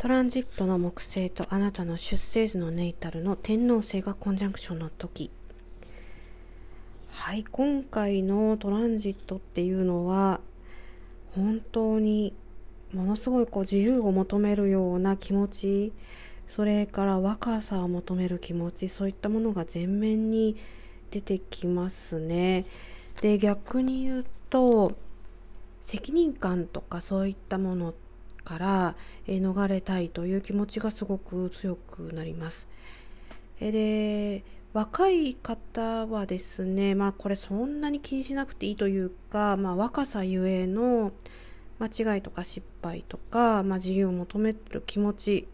トランジットの木星とあなたの出生図のネイタルの天王星がコンジャンクションの時。はい今回のトランジットっていうのは本当にものすごいこう自由を求めるような気持ちそれから若さを求める気持ちそういったものが前面に出てきますね。で逆に言うと責任感とかそういったものってから逃れたいという気持ちがすごく強くなります。で若い方はですね、まあこれそんなに気にしなくていいというか、まあ若さゆえの間違いとか失敗とか、まあ自由を求める気持ち、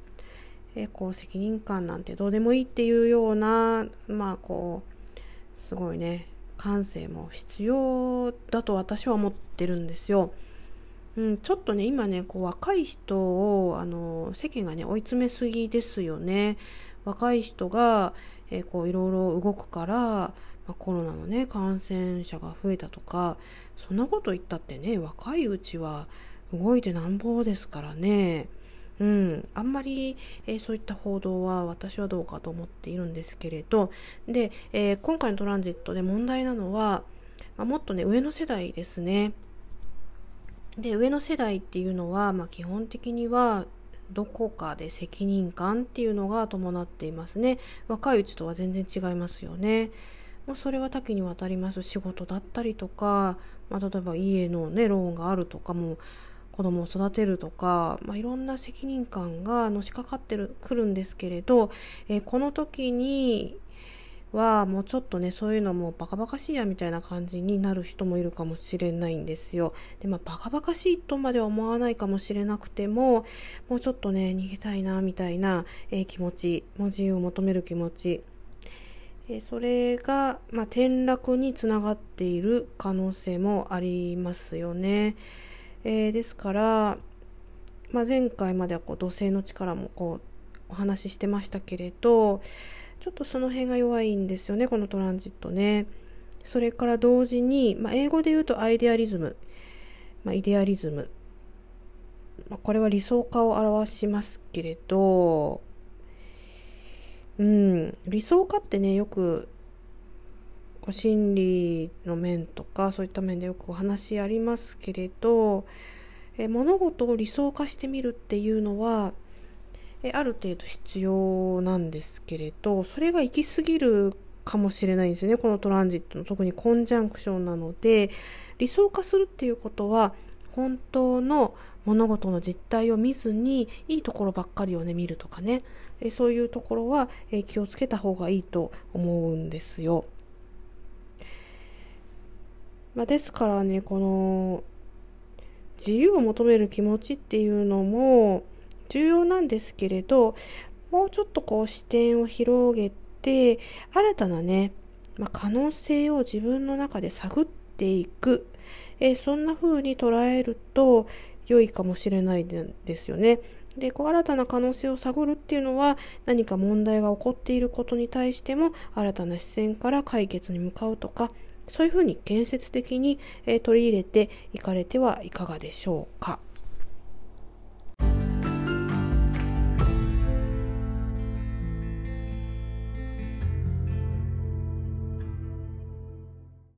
えこう責任感なんてどうでもいいっていうような、まあこう、すごいね、感性も必要だと私は思ってるんですよ。うん、ちょっとね今ねこう若い人をあの世間がね追い詰めすぎですよね。若い人が、え、こういろいろ動くから、まあ、コロナのね感染者が増えたとかそんなこと言ったってね若いうちは動いてなんぼですからね。うん、あんまり、えー、そういった報道は私はどうかと思っているんですけれど。で、えー、今回のトランジットで問題なのは、まあ、もっとね上の世代ですね。で上の世代っていうのは、まあ、基本的にはどこかで責任感っていうのが伴っていますね。若いうちとは全然違いますよね。もうそれは多岐にわたります。仕事だったりとか、まあ、例えば家のねローンがあるとかも子供を育てるとか、まあ、いろんな責任感がのしかかってるくるんですけれど、えー、この時にはもうちょっとねそういうのもバカバカしいやみたいな感じになる人もいるかもしれないんですよ。でまあバカバカしいとまでは思わないかもしれなくてももうちょっとね逃げたいなみたいな、えー、気持ちもう自由を求める気持ちえそれが、まあ、転落につながっている可能性もありますよね。えー、ですから、まあ、前回まではこう土星の力もこうお話ししてましたけれど、ちょっとその辺が弱いんですよね、このトランジットね。それから同時に、まあ、英語で言うとアイデアリズム、まあ、イデアリズム。まあ、これは理想化を表しますけれど、うん、理想化ってね、よくこう心理の面とかそういった面でよくお話ありますけれどえ物事を理想化してみるっていうのはある程度必要なんですけれどそれが行き過ぎるかもしれないんですよねこのトランジットの特にコンジャンクションなので理想化するっていうことは本当の物事の実態を見ずにいいところばっかりをね見るとかねそういうところは気をつけた方がいいと思うんですよ。まあ、ですからねこの自由を求める気持ちっていうのも重要なんですけれどもうちょっとこう視点を広げて新たなね、まあ、可能性を自分の中で探っていく、えー、そんな風に捉えると良いかもしれないですよね。で、こう新たな可能性を探るっていうのは何か問題が起こっていることに対しても新たな視線から解決に向かうとか、そういうふうに建設的に、えー、取り入れていかれてはいかがでしょうか。